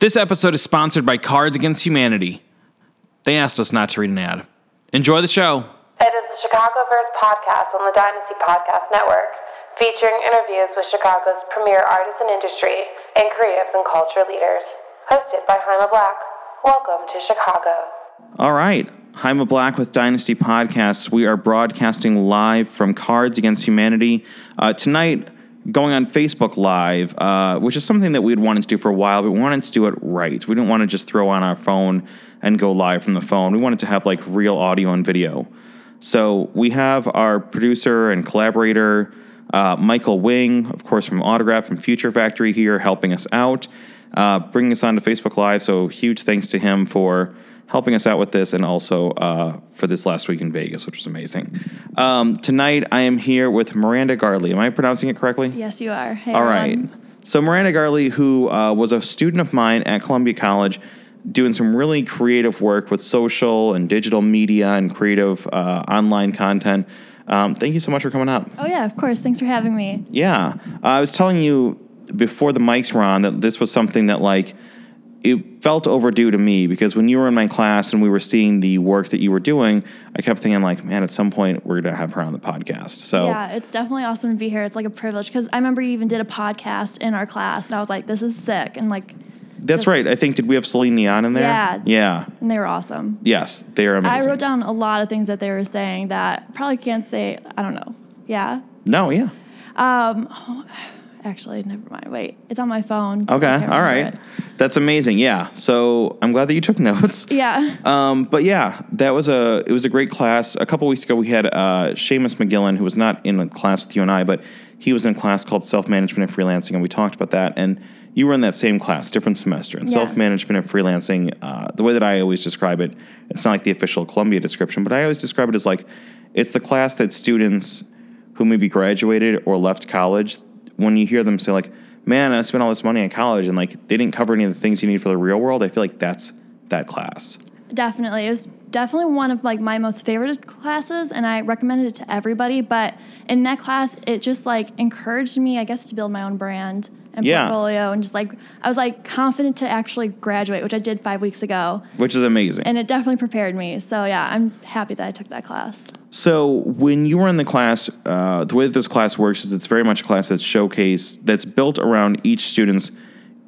This episode is sponsored by Cards Against Humanity. They asked us not to read an ad. Enjoy the show. It is the Chicago Verse podcast on the Dynasty Podcast Network, featuring interviews with Chicago's premier artists and industry and creatives and culture leaders. Hosted by Jaime Black. Welcome to Chicago. All right. Jaime Black with Dynasty Podcasts. We are broadcasting live from Cards Against Humanity. Uh, tonight, going on Facebook Live, uh, which is something that we'd wanted to do for a while, but we wanted to do it right. We didn't want to just throw on our phone and go live from the phone. We wanted to have like real audio and video. So we have our producer and collaborator, uh, Mikul Wing, of course, from Autograph from Future Factory here, helping us out, uh, bringing us on to Facebook Live. So huge thanks to him for helping us out with this and also uh, for this last week in Vegas, which was amazing. Um, tonight, I am here with Miranda Gardley. Am I pronouncing it correctly? Yes, you are. Hey, All right. So Miranda Gardley, who uh, was a student of mine at Columbia College, doing some really creative work with social and digital media and creative uh, online content. Um, thank you so much for coming up. Oh yeah, of course. Thanks for having me. Yeah, uh, I was telling you before the mics were on that this was something that like it felt overdue to me because when you were in my class and we were seeing the work that you were doing, I kept thinking like, man, at some point we're gonna have her on the podcast. So Yeah, it's definitely awesome to be here. It's like a privilege because I remember you even did a podcast in our class, and I was like, "This is sick," and like, that's right. I think did we have Celine Neon in there? Yeah. Yeah. and they were awesome. Yes, they are amazing. I wrote down a lot of things that they were saying that probably can't say. I don't know. Yeah. No, yeah. Um, oh, Actually, never mind. Wait, it's on my phone. Okay, all right. can't all remember right. That's amazing. Yeah. So I'm glad that you took notes. Yeah. Um, but yeah, that was a it was a great class. A couple weeks ago, we had uh, Seamus McGillen, who was not in a class with you and I, but he was in a class called Self Management and Freelancing, and we talked about that. And you were in that same class, different semester. And Yeah. self management and freelancing, uh, the way that I always describe it, it's not like the official Columbia description, but I always describe it as like it's the class that students who maybe graduated or left college, when you hear them say like, "Man, I spent all this money in college and like they didn't cover any of the things you need for the real world," I feel like that's that class. Definitely. It was definitely one of like my most favorite classes and I recommended it to everybody, but in that class it just like encouraged me, I guess, to build my own brand and Yeah. portfolio and just like I was like confident to actually graduate, which I did 5 weeks ago, which is amazing. and it definitely prepared me. So yeah, I'm happy that I took that class. so when you were in the class, uh, the way that this class works is it's very much a class that's showcased, that's built around each student's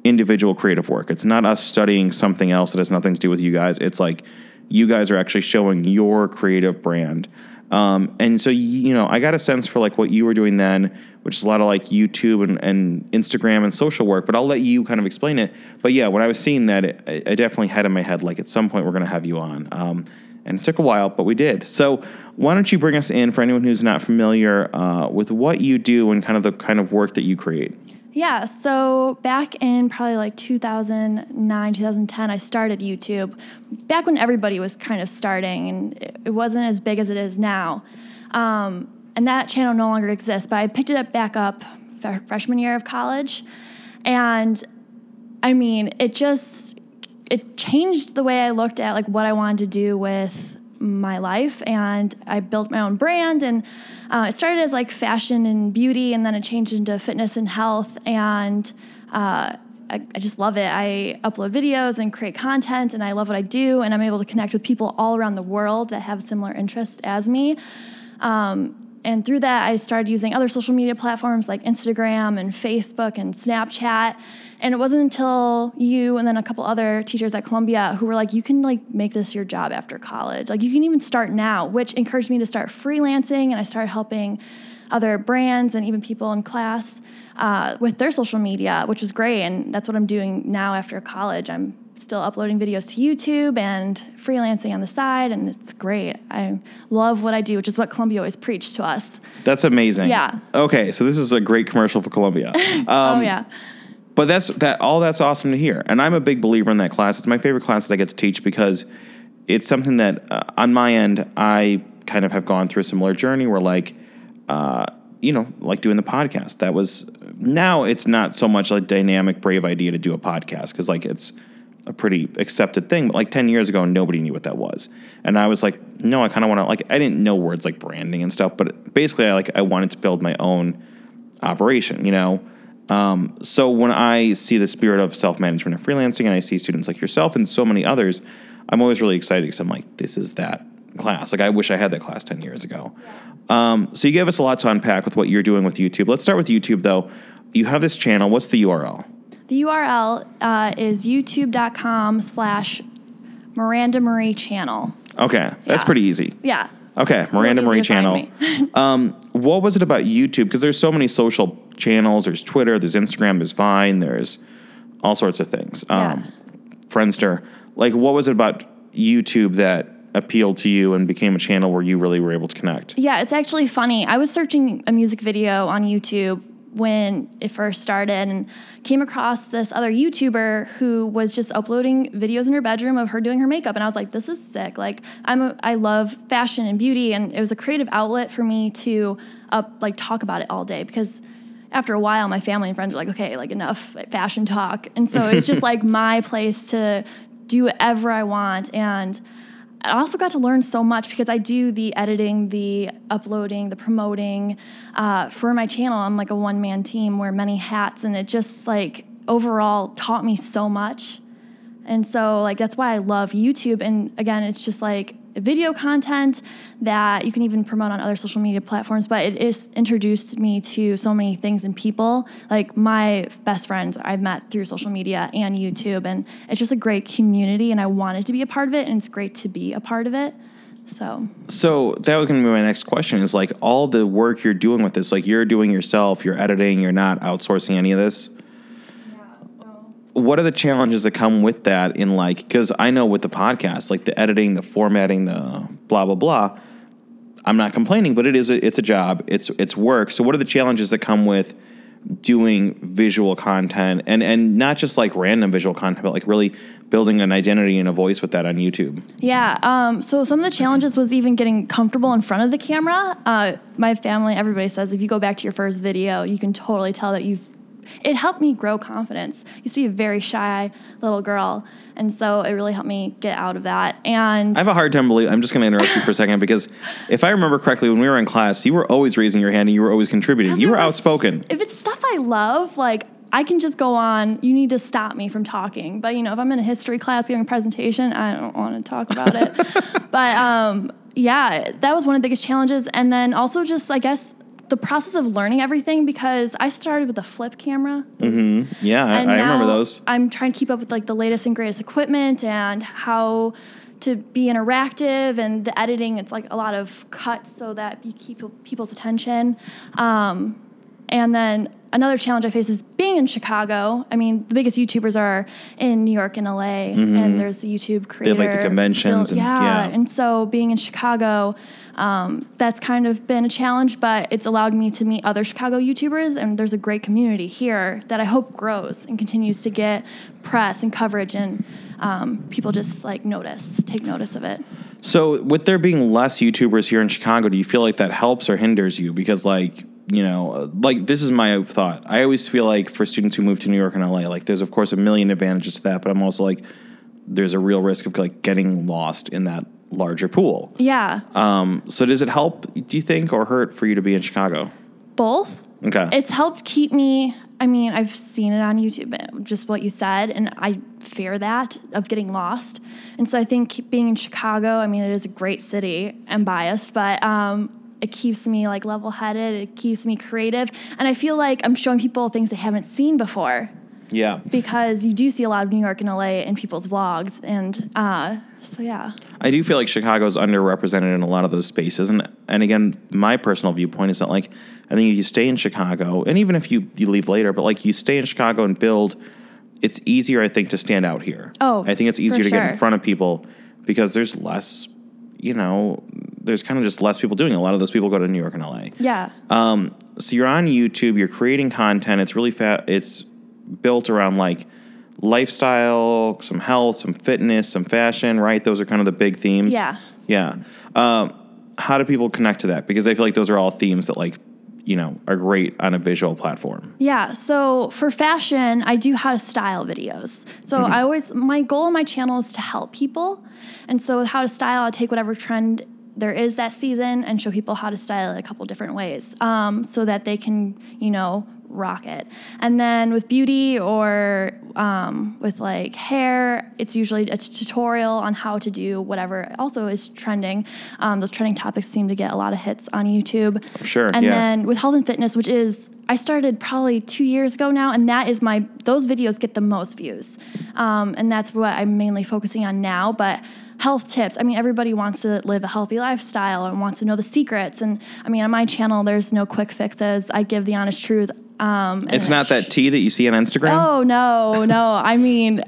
individual creative work. It's not us studying something else that has nothing to do with you guys. It's like you guys are actually showing your creative brand. Um, and so, you know, I got a sense for like what you were doing then, which is a lot of like YouTube and, and Instagram and social work, but I'll let you kind of explain it. But yeah, when I was seeing that, it, I definitely had in my head, like at some point we're going to have you on. Um, and it took a while, but we did. So why don't you bring us in for anyone who's not familiar uh, with what you do and kind of the kind of work that you create? Yeah, so back in probably like 2009, 2010, I started YouTube. Back when everybody was kind of starting, and it- wasn't as big as it is now. Um, and that channel no longer exists, but I picked it up back up fr- freshman year of college. And I mean, it just it changed the way I looked at like what I wanted to do with my life, and I built my own brand. And uh, it started as like fashion and beauty, and then it changed into fitness and health. And uh, I, I just love it. I upload videos and create content, and I love what I do. And I'm able to connect with people all around the world that have similar interests as me. Um, and through that, I started using other social media platforms like Instagram and Facebook and Snapchat. And it wasn't until you and then a couple other teachers at Columbia who were like, you can like make this your job after college. Like you can even start now, which encouraged me to start freelancing. And I started helping other brands and even people in class uh, with their social media, which was great. And that's what I'm doing now after college. I'm still uploading videos to YouTube and freelancing on the side, and it's great. I love what I do, which is what Columbia always preached to us. That's amazing. Yeah. Okay, so this is a great commercial for Columbia. Um, oh yeah, But that's that. All that's awesome to hear, and I'm a big believer in that class. It's my favorite class that I get to teach because it's something that, uh, on my end, I kind of have gone through a similar journey where, like, uh, you know, like doing the podcast. That was now it's not so much like dynamic, brave idea to do a podcast because like it's a pretty accepted thing. But like ten years ago, nobody knew what that was, and I was like, no, I kind of want to like I didn't know words like branding and stuff, but basically, I like I wanted to build my own operation, you know. Um, so when I see the spirit of self management and freelancing, and I see students like yourself and so many others, I'm always really excited because I'm like, this is that class. Like I wish I had that class ten years ago. Um, so you gave us a lot to unpack with what you're doing with YouTube. Let's start with YouTube though. You have this channel. What's the URL? The URL uh, is youtube.com slash Miranda Marie channel. Okay, that's Yeah. pretty easy. Yeah. Okay, Miranda Marie easy to find channel. um, what was it about YouTube? Because there's so many social channels. There's Twitter. There's Instagram. There's Vine. There's all sorts of things. Um, Friendster. Like, what was it about YouTube that appealed to you and became a channel where you really were able to connect? Yeah, it's actually funny. I was searching a music video on YouTube when it first started and came across this other YouTuber who was just uploading videos in her bedroom of her doing her makeup and I was like this is sick. Like I'm a, I love fashion and beauty and it was a creative outlet for me to up like talk about it all day because after a while my family and friends were like okay, like enough fashion talk. And so it's just like my place to do whatever I want and I also got to learn so much because I do the editing, the uploading, the promoting uh, for my channel. I'm like a one man team, wear many hats, and it just like overall taught me so much. And so, like, that's why I love YouTube. And again, it's just like video content that you can even promote on other social media platforms, but it is introduced me to so many things and people. Like, my best friends I've met through social media and YouTube. And it's just a great community, and I wanted to be a part of it, and it's great to be a part of it. So, So that was going to be my next question. Is like all the work you're doing with this, like you're doing yourself, you're editing, you're not outsourcing any of this. What are the challenges that come with that? In like, because I know with the podcast, like the editing, the formatting, the blah blah blah. I'm not complaining, but it is a, it's a job. It's it's work. So what are the challenges that come with doing visual content and and not just like random visual content, but like really building an identity and a voice with that on YouTube? Yeah. Um, so some of the challenges was even getting comfortable in front of the camera. Uh, my family, everybody says if you go back to your first video, you can totally tell that you've. It helped me grow confidence. I used to be a very shy little girl, and so it really helped me get out of that. And I have a hard time believing. I'm just going to interrupt you for a second because if I remember correctly, when we were in class, you were always raising your hand and you were always contributing. You were was- outspoken. If it's stuff I love, like I can just go on. You need to stop me from talking. But you know, if I'm in a history class giving a presentation, I don't want to talk about it. but um, yeah, that was one of the biggest challenges. And then also just I guess the process of learning everything because I started with a flip camera. Yeah, I, I remember those. I'm trying to keep up with like the latest and greatest equipment and how to be interactive and the editing. It's like a lot of cuts so that you keep people's attention. Um, and then another challenge I face is being in Chicago. I mean, the biggest YouTubers are in New York and LA, and there's the YouTube creator. have, like, the conventions and- yeah, yeah. and so being in Chicago, um, that's kind of been a challenge, but it's allowed me to meet other Chicago YouTubers, and there's a great community here that I hope grows and continues to get press and coverage, and um, people just like notice, take notice of it. So, with there being less YouTubers here in Chicago, do you feel like that helps or hinders you? Because, like, you know, like this is my thought. I always feel like for students who move to New York and LA, like, there's of course a million advantages to that, but I'm also like, there's a real risk of like getting lost in that larger pool. Yeah, Um, so, does it help? Do you think or hurt for you to be in Chicago? both. Okay. It's helped keep me. I mean, I've seen it on YouTube, just what you said, and I fear that of getting lost. And so I think being in Chicago, I mean, it is a great city. I'm biased, but um, it keeps me like level headed. It keeps me creative, and I feel like I'm showing people things they haven't seen before yeah. because you do see a lot of New York and LA in people's vlogs, and uh, so yeah. I do feel like Chicago's underrepresented in a lot of those spaces, and and again, my personal viewpoint is that like I think if you stay in Chicago, and even if you you leave later, but like you stay in Chicago and build, it's easier I think to stand out here. Oh, I think it's easier to get in front of people because there's less, you know, there's kind of just less people doing. it. A lot of those people go to New York and LA. Yeah. Um, so you're on YouTube, you're creating content. It's really fat. It's built around like lifestyle, some health, some fitness, some fashion. Right? Those are kind of the big themes. Yeah. Yeah. Um, how do people connect to that? Because I feel like those are all themes that like you know are great on a visual platform. Yeah, so for fashion, I do how to style videos. So Mm-hmm. I always my goal on my channel is to help people. And so with how to style, I'll take whatever trend there is that season and show people how to style it a couple different ways, um, so that they can, you know, rock it. And then with beauty or um, with like hair, it's usually a tutorial on how to do whatever also is trending. Um, those trending topics seem to get a lot of hits on YouTube. Sure, And yeah. then with health and fitness, which is I started probably two years ago now, and that is my those videos get the most views, um, and that's what I'm mainly focusing on now. But health tips, I mean, everybody wants to live a healthy lifestyle and wants to know the secrets. And I mean, on my channel, there's no quick fixes. I give the honest truth. Um, It's not that tea that you see on Instagram. Oh no, no. I mean,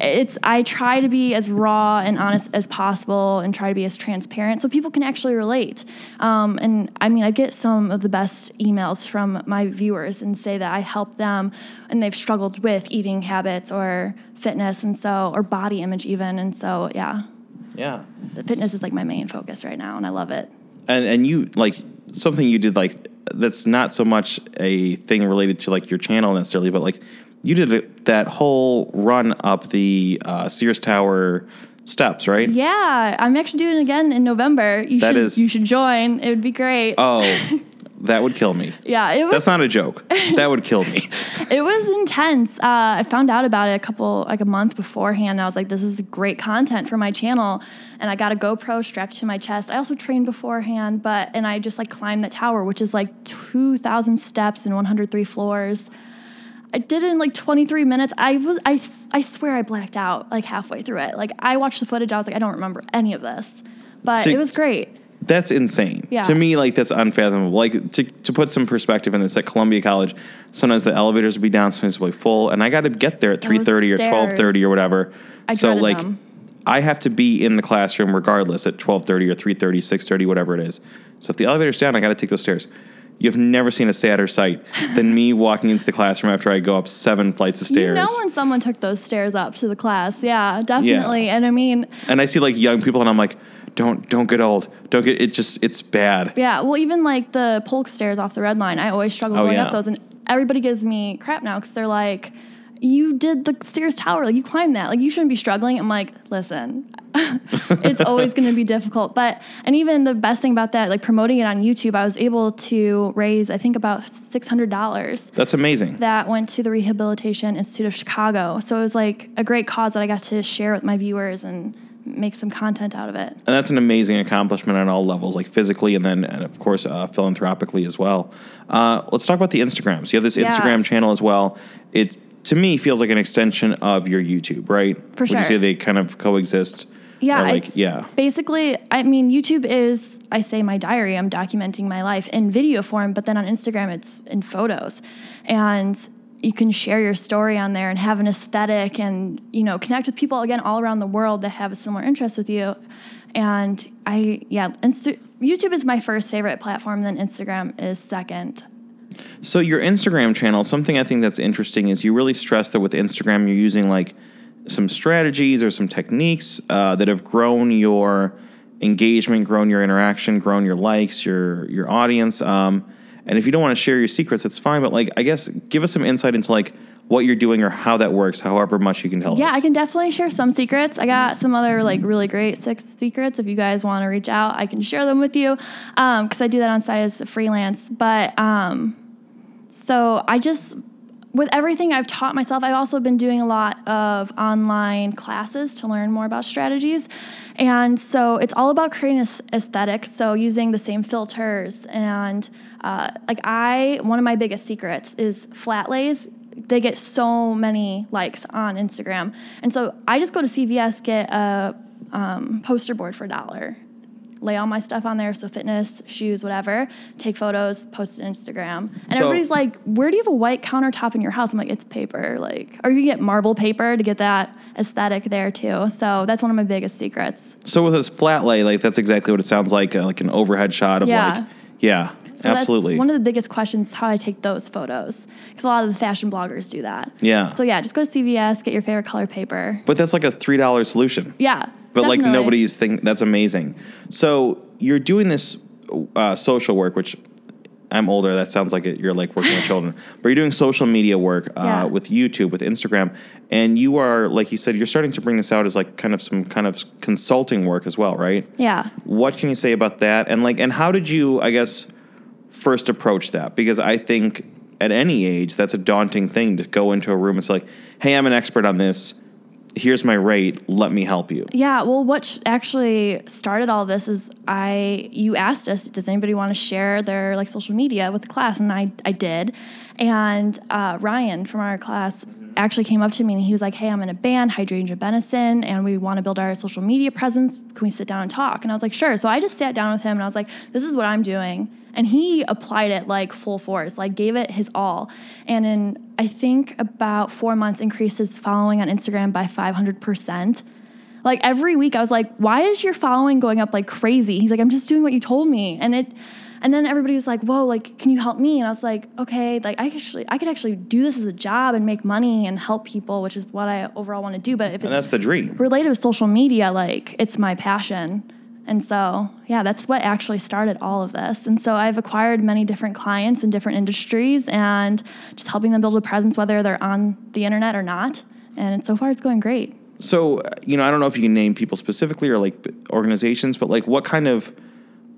it's I try to be as raw and honest as possible, and try to be as transparent so people can actually relate. Um, and I mean, I get some of the best emails from my viewers and say that I help them, and they've struggled with eating habits or fitness, and so or body image even, and so yeah, Yeah. the fitness is like my main focus right now, and I love it. And and you like something you did like that's not so much a thing related to like your channel necessarily, but like you did that whole run up the uh, Sears Tower steps, right? Yeah, I'm actually doing it again in November. You That should is- you should join. It would be great. Oh, that would kill me. yeah, it was That's not a joke. That would kill me. It was intense. Uh, I found out about it a couple, like a month beforehand. And I was like, this is great content for my channel. And I got a GoPro strapped to my chest. I also trained beforehand, but, and I just like climbed that tower, which is like 2,000 steps and 103 floors. I did it in like 23 minutes. I was, I, I swear I blacked out like halfway through it. Like I watched the footage. I was like, I don't remember any of this, but it was great. That's insane. Yeah. To me, like that's unfathomable. Like to, to put some perspective in this, at Columbia College, sometimes the elevators would be down, sometimes would be full, and I got to get there at three thirty or twelve thirty or whatever. I so like, them. I have to be in the classroom regardless at twelve thirty or 3.30, 6.30, whatever it is. So if the elevator's down, I got to take those stairs. You have never seen a sadder sight than me walking into the classroom after I go up seven flights of stairs. You know when someone took those stairs up to the class. Yeah, definitely. And I mean, and I see like young people, and I'm like, don't don't get old. Don't get it. Just it's bad. Yeah, well, even like the Polk stairs off the red line, I always struggle Oh, going yeah. up those, and everybody gives me crap now because they're like, "You did the Sears Tower, like you climbed that, like you shouldn't be struggling." I'm like, listen, it's always going to be difficult. But and even the best thing about that, like promoting it on YouTube, I was able to raise, I think, about six hundred dollars. That's amazing. That went to the Rehabilitation Institute of Chicago. So it was like a great cause that I got to share with my viewers and make some content out of it. And that's an amazing accomplishment on all levels, like physically and then, and of course, uh, philanthropically as well. Uh, let's talk about the Instagrams. You have this Yeah. Instagram channel as well. It to me feels like an extension of your YouTube, right? For Would you sure. say they kind of coexist? Yeah, like yeah, Basically, I mean, YouTube is I say my diary. I'm documenting my life in video form, but then on Instagram, it's in photos, and you can share your story on there and have an aesthetic, and you know, connect with people again all around the world that have a similar interest with you. And I, yeah, Insta- YouTube is my first favorite platform. Then Instagram is second. So your Instagram channel, something I think that's interesting is you really stress that with Instagram you're using like some strategies or some techniques uh, that have grown your engagement, grown your interaction, grown your likes, your your audience. Um, and if you don't want to share your secrets, that's fine. But like, I guess give us some insight into like what you're doing or how that works, however much you can tell Yeah, us. Yeah, I can definitely share some secrets. I got some other like really great six secrets. If you guys want to reach out, I can share them with you because I do that on site as a freelance. But um, so I just with everything I've taught myself, I've also been doing a lot of online classes to learn more about strategies. And so it's all about creating this aesthetic. So using the same filters and uh, like I, one of my biggest secrets is flat lays. They get so many likes on Instagram. And so I just go to CVS, get a um, poster board for a dollar lay all my stuff on there. So fitness shoes whatever take photos post it on instagram. And So- everybody's like where do you have a white countertop in your house? I'm like it's paper. Like or you can get marble paper to get that aesthetic there too. So that's one of my biggest secrets. So with this flat lay, like that's exactly what it sounds like, uh, like an overhead shot of Yeah. like, yeah, so absolutely. that's one of the biggest questions how i take those photos because a lot of the fashion bloggers do that Yeah. so yeah just go to cvs get your favorite color paper but that's like a three dollar solution. yeah but like nobody's think that's amazing. So you're doing this uh, social work, which I'm older. That sounds like it, you're like working with children, but you're doing social media work uh, Yeah. with YouTube, with Instagram, and you are like you said, you're starting to bring this out as like kind of some kind of consulting work as well, right? yeah What can you say about that? And like, and how did you, I guess, first approach that? Because I think at any age, that's a daunting thing to go into a room and say, like, hey, I'm an expert on this. Here's my rate. Let me help you. Yeah, well, what sh- actually started all this is I you asked us, does anybody want to share their like social media with the class, and I I did, and uh, Ryan from our class actually came up to me and he was like, hey, I'm in a band, Hydrangea Benison, and we want to build our social media presence. Can we sit down and talk? And I was like, sure. So I just sat down with him and I was like, this is what I'm doing. And he applied it like full force, like gave it his all. And in, I think, about four months, increased his following on Instagram by 500%. Like every week, I was like, why is your following going up like crazy? He's like, I'm just doing what you told me. And it, and then everybody was like, whoa, like, can you help me? And I was like, okay, like I actually, I could actually do this as a job and make money and help people, which is what I overall want to do. But if And it's that's the dream. related to social media, like it's my passion. And so, yeah, that's what actually started all of this. And so I've acquired many different clients in different industries and just helping them build a presence, whether they're on the internet or not. And so far, it's going great. So, uh, you know, I don't know if you can name people specifically or like organizations, but like what kind of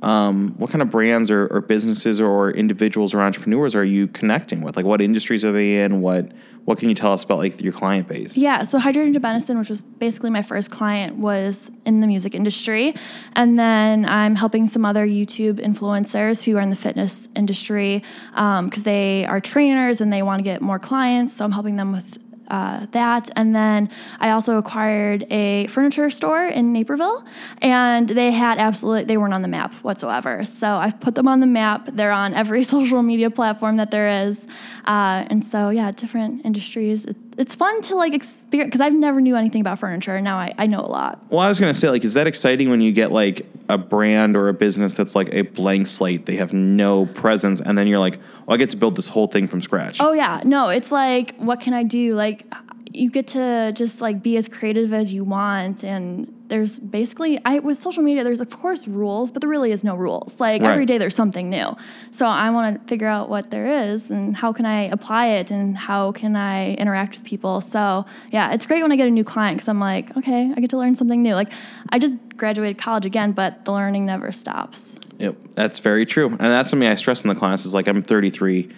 um, what kind of brands or, or businesses or individuals or entrepreneurs are you connecting with? Like, what industries are they in? What what can you tell us about like your client base? Yeah, so Hydrangea Benison, which was basically my first client, was in the music industry. And then I'm helping some other YouTube influencers who are in the fitness industry because they are trainers and they want to get more clients. So I'm helping them with uh, that. And then I also acquired a furniture store in Naperville, and they had absolutely, they weren't on the map whatsoever. So I've put them on the map. They're on every social media platform that there is. Uh, and so, yeah, different industries. It's fun to like experience because I've never knew anything about furniture. And now I, I know a lot. Well, I was gonna say, like, is that exciting when you get like a brand or a business that's like a blank slate? They have no presence, and then you're like, well, I get to build this whole thing from scratch. Oh yeah, no, it's like what can I do? Like you get to just like be as creative as you want and there's basically I with social media there's of course rules, but there really is no rules. Like every Right. day there's something new. So I want to figure out what there is and how can I apply it and how can I interact with people. So, yeah, it's great when I get a new client cuz I'm like, okay, I get to learn something new. Like I just graduated college again, but the learning never stops. Yep, that's very true, and that's something I stress in the class. Is like I'm 33,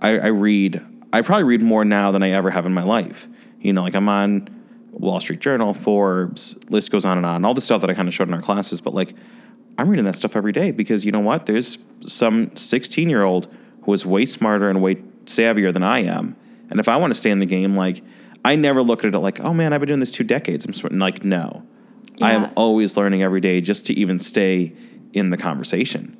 I, I read. I probably read more now than I ever have in my life. You know, like I'm on Wall Street Journal, Forbes, list goes on and on. All the stuff that I kind of showed in our classes, but like I'm reading that stuff every day because you know what? There's some 16 year old who is way smarter and way savvier than I am, and if I want to stay in the game, like I never look at it like, oh man, I've been doing this two decades. I'm sort like, no, I am always learning every day just to even stay in the conversation.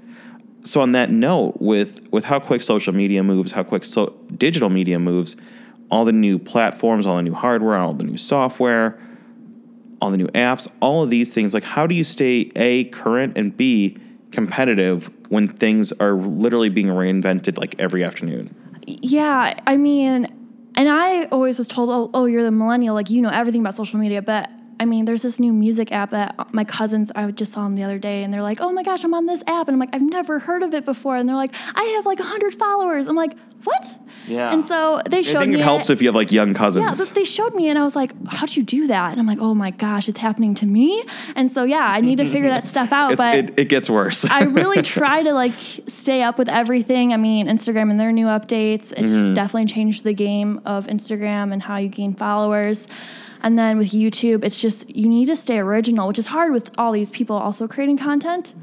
So on that note, with with how quick social media moves, how quick so digital media moves, all the new platforms, all the new hardware, all the new software, all the new apps, all of these things, like how do you stay a current and b competitive when things are literally being reinvented like every afternoon? Yeah, I mean, and I always was told, oh, oh, you're the millennial, like you know everything about social media. But I mean, there's this new music app that my cousins, I just saw them the other day, and they're like, oh my gosh, I'm on this app, and I'm like, I've never heard of it before, and they're like, I have like hundred followers. I'm like, what? Yeah. And so they showed me. I showed think me. it helps if you have like young cousins. yeah, but they showed me, and I was like, "How'd you do that?" And I'm like, "Oh my gosh, it's happening to me." And so, yeah, I need to figure that stuff out. It's- but it, it gets worse. I really try to like stay up with everything. I mean, Instagram and their new updates, it's Mm-hmm. definitely changed the game of Instagram and how you gain followers. And then with YouTube, it's just you need to stay original, which is hard with all these people also creating content.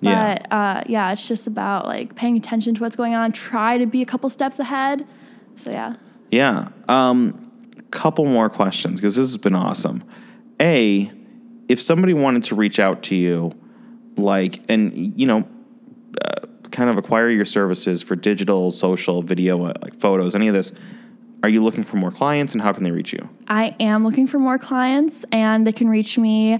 Yeah. But uh, yeah, it's just about like paying attention to what's going on. Try to be a couple steps ahead. So yeah. Yeah. Um, couple more questions because this has been awesome. A, if somebody wanted to reach out to you, like, and you know, uh, kind of acquire your services for digital, social, video, uh, like photos, any of this, are you looking for more clients, and how can they reach you? I am looking for more clients, and they can reach me.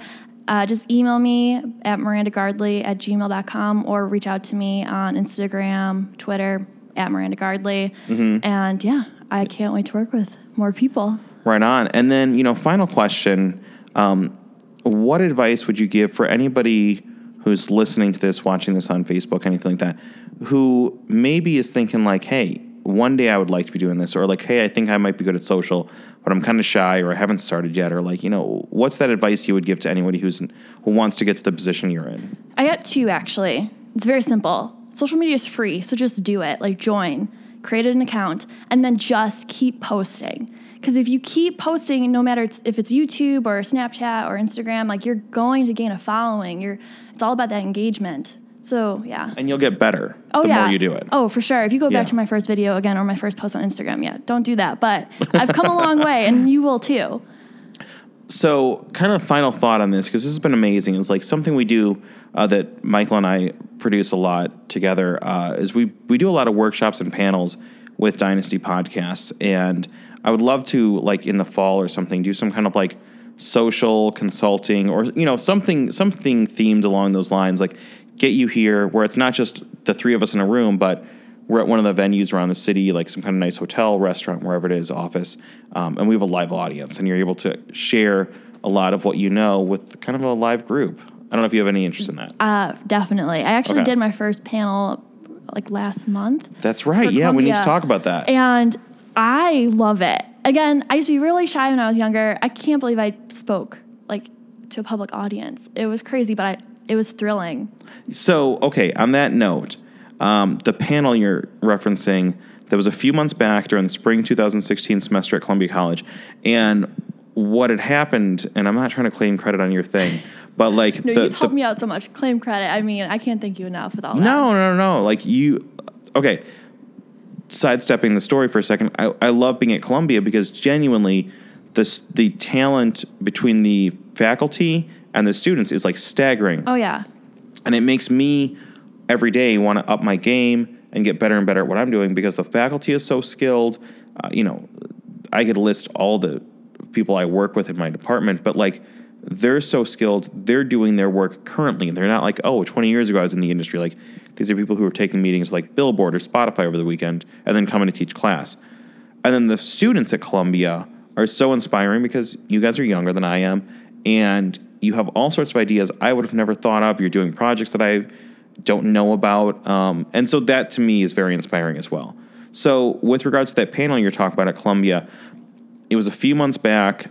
Uh, just email me at mirandagardley at gmail.com or reach out to me on Instagram, Twitter, at Miranda Gardley. And yeah, I can't wait to work with more people. Right on. And then, you know, final question. Um, what advice would you give for anybody who's listening to this, watching this on Facebook, anything like that, who maybe is thinking like, hey, one day I would like to be doing this, or like, hey, I think I might be good at social, but I'm kind of shy or I haven't started yet, or like, you know, what's that advice you would give to anybody who's who wants to get to the position you're in? I got two actually. It's very simple. Social media is free, so just do it. Like join. create an account, and then just keep posting. Because if you keep posting, no matter if it's YouTube or Snapchat or Instagram, like you're going to gain a following. You're, it's all about that engagement. So yeah. And you'll get better Oh the yeah. more you do it. Oh, for sure. If you go Yeah. back to my first video again or my first post on Instagram, yeah, don't do that. But I've come a long way, and you will too. So, kind of final thought on this because this has been amazing. It's like something we do uh, that Mikul and I produce a lot together. Uh, is we we do a lot of workshops and panels with Dynasty podcasts, and I would love to like in the fall or something do some kind of like social consulting or you know something something themed along those lines. Like get you here where it's not just the three of us in a room, but we're at one of the venues around the city, like some kind of nice hotel, restaurant, wherever it is, office, um, and we have a live audience, and you're able to share a lot of what you know with kind of a live group. I don't know if you have any interest in that. Uh, definitely. I actually Okay. did my first panel like last month. That's right. Yeah, we need to talk about that. And I love it. Again, I used to be really shy when I was younger. I can't believe I spoke like to a public audience. It was crazy, but I, it was thrilling. So, okay, on that note, um, the panel you're referencing that was a few months back during the spring 2016 semester at Columbia College, and what had happened, and I'm not trying to claim credit on your thing, but like No, the, you've the helped me out so much. Claim credit. I mean, I can't thank you enough with all that. No, no, no. Like you, okay. Sidestepping the story for a second, I, I love being at Columbia because genuinely, the the talent between the faculty and the students is like staggering, Oh yeah. and it makes me every day want to up my game and get better and better at what I'm doing because the faculty is so skilled. Uh, you know, I could list all the people I work with in my department, but like they're so skilled, they're doing their work currently. They're not like, oh, 20 years ago I was in the industry. Like these are people who are taking meetings like Billboard or Spotify over the weekend and then coming to teach class. And then the students at Columbia are so inspiring because you guys are younger than I am and you have all sorts of ideas I would have never thought of. You're doing projects that I don't know about. Um, and so that to me is very inspiring as well. So, with regards to that panel you're talking about at Columbia, it was a few months back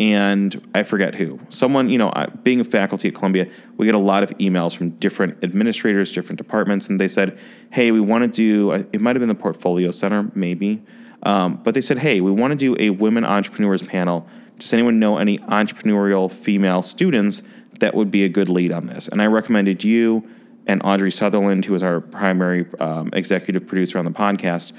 and I forget who. Someone, you know, being a faculty at Columbia, we get a lot of emails from different administrators, different departments, and they said, "Hey, we want to do." It might have been the portfolio center, maybe, um, but they said, "Hey, we want to do a women entrepreneurs panel. Does anyone know any entrepreneurial female students that would be a good lead on this?" And I recommended you and Audrey Sutherland, who is our primary um, executive producer on the podcast.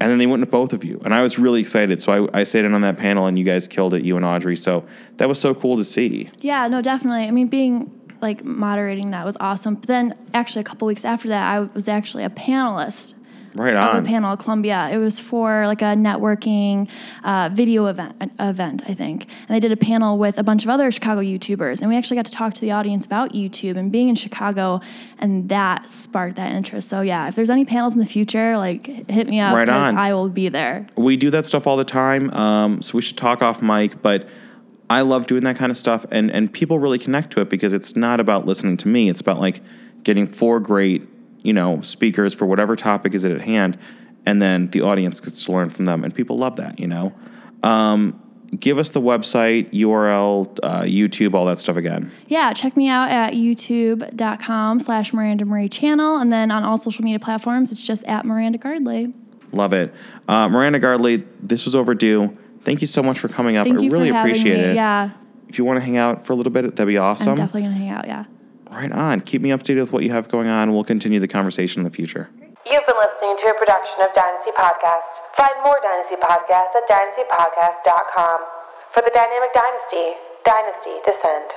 And then they went to both of you. And I was really excited. So I, I sat in on that panel and you guys killed it, you and Audrey. So that was so cool to see. Yeah, no, definitely. I mean, being like moderating that was awesome. But then, actually, a couple weeks after that, I was actually a panelist Right of on. a panel at Columbia. It was for like a networking uh, video event, event, I think. And they did a panel with a bunch of other Chicago YouTubers. And we actually got to talk to the audience about YouTube and being in Chicago. And that sparked that interest. So, yeah, if there's any panels in the future, like hit me up. Right on. I will be there. We do that stuff all the time. Um, so we should talk off mic. But I love doing that kind of stuff. And, and people really connect to it because it's not about listening to me. It's about like getting four great, you know, speakers for whatever topic is at hand. And then the audience gets to learn from them. And people love that, you know. Um, give us the website, URL, uh, YouTube, all that stuff again. Yeah, check me out at youtube.com slash Miranda Marie channel. And then on all social media platforms, it's just at Miranda Gardley. Love it. Uh, Miranda Gardley, this was overdue. Thank you so much for coming up. Thank I you really appreciate me. it. Yeah, If you want to hang out for a little bit, that'd be I'm awesome. definitely going to hang out. Yeah. Right on. Keep me updated with what you have going on. We'll continue the conversation in the future. You've been listening to a production of Dynasty Podcast. Find more Dynasty Podcasts at dynastypodcast.com. For the Dynamic Dynasty, Dynasty Descend.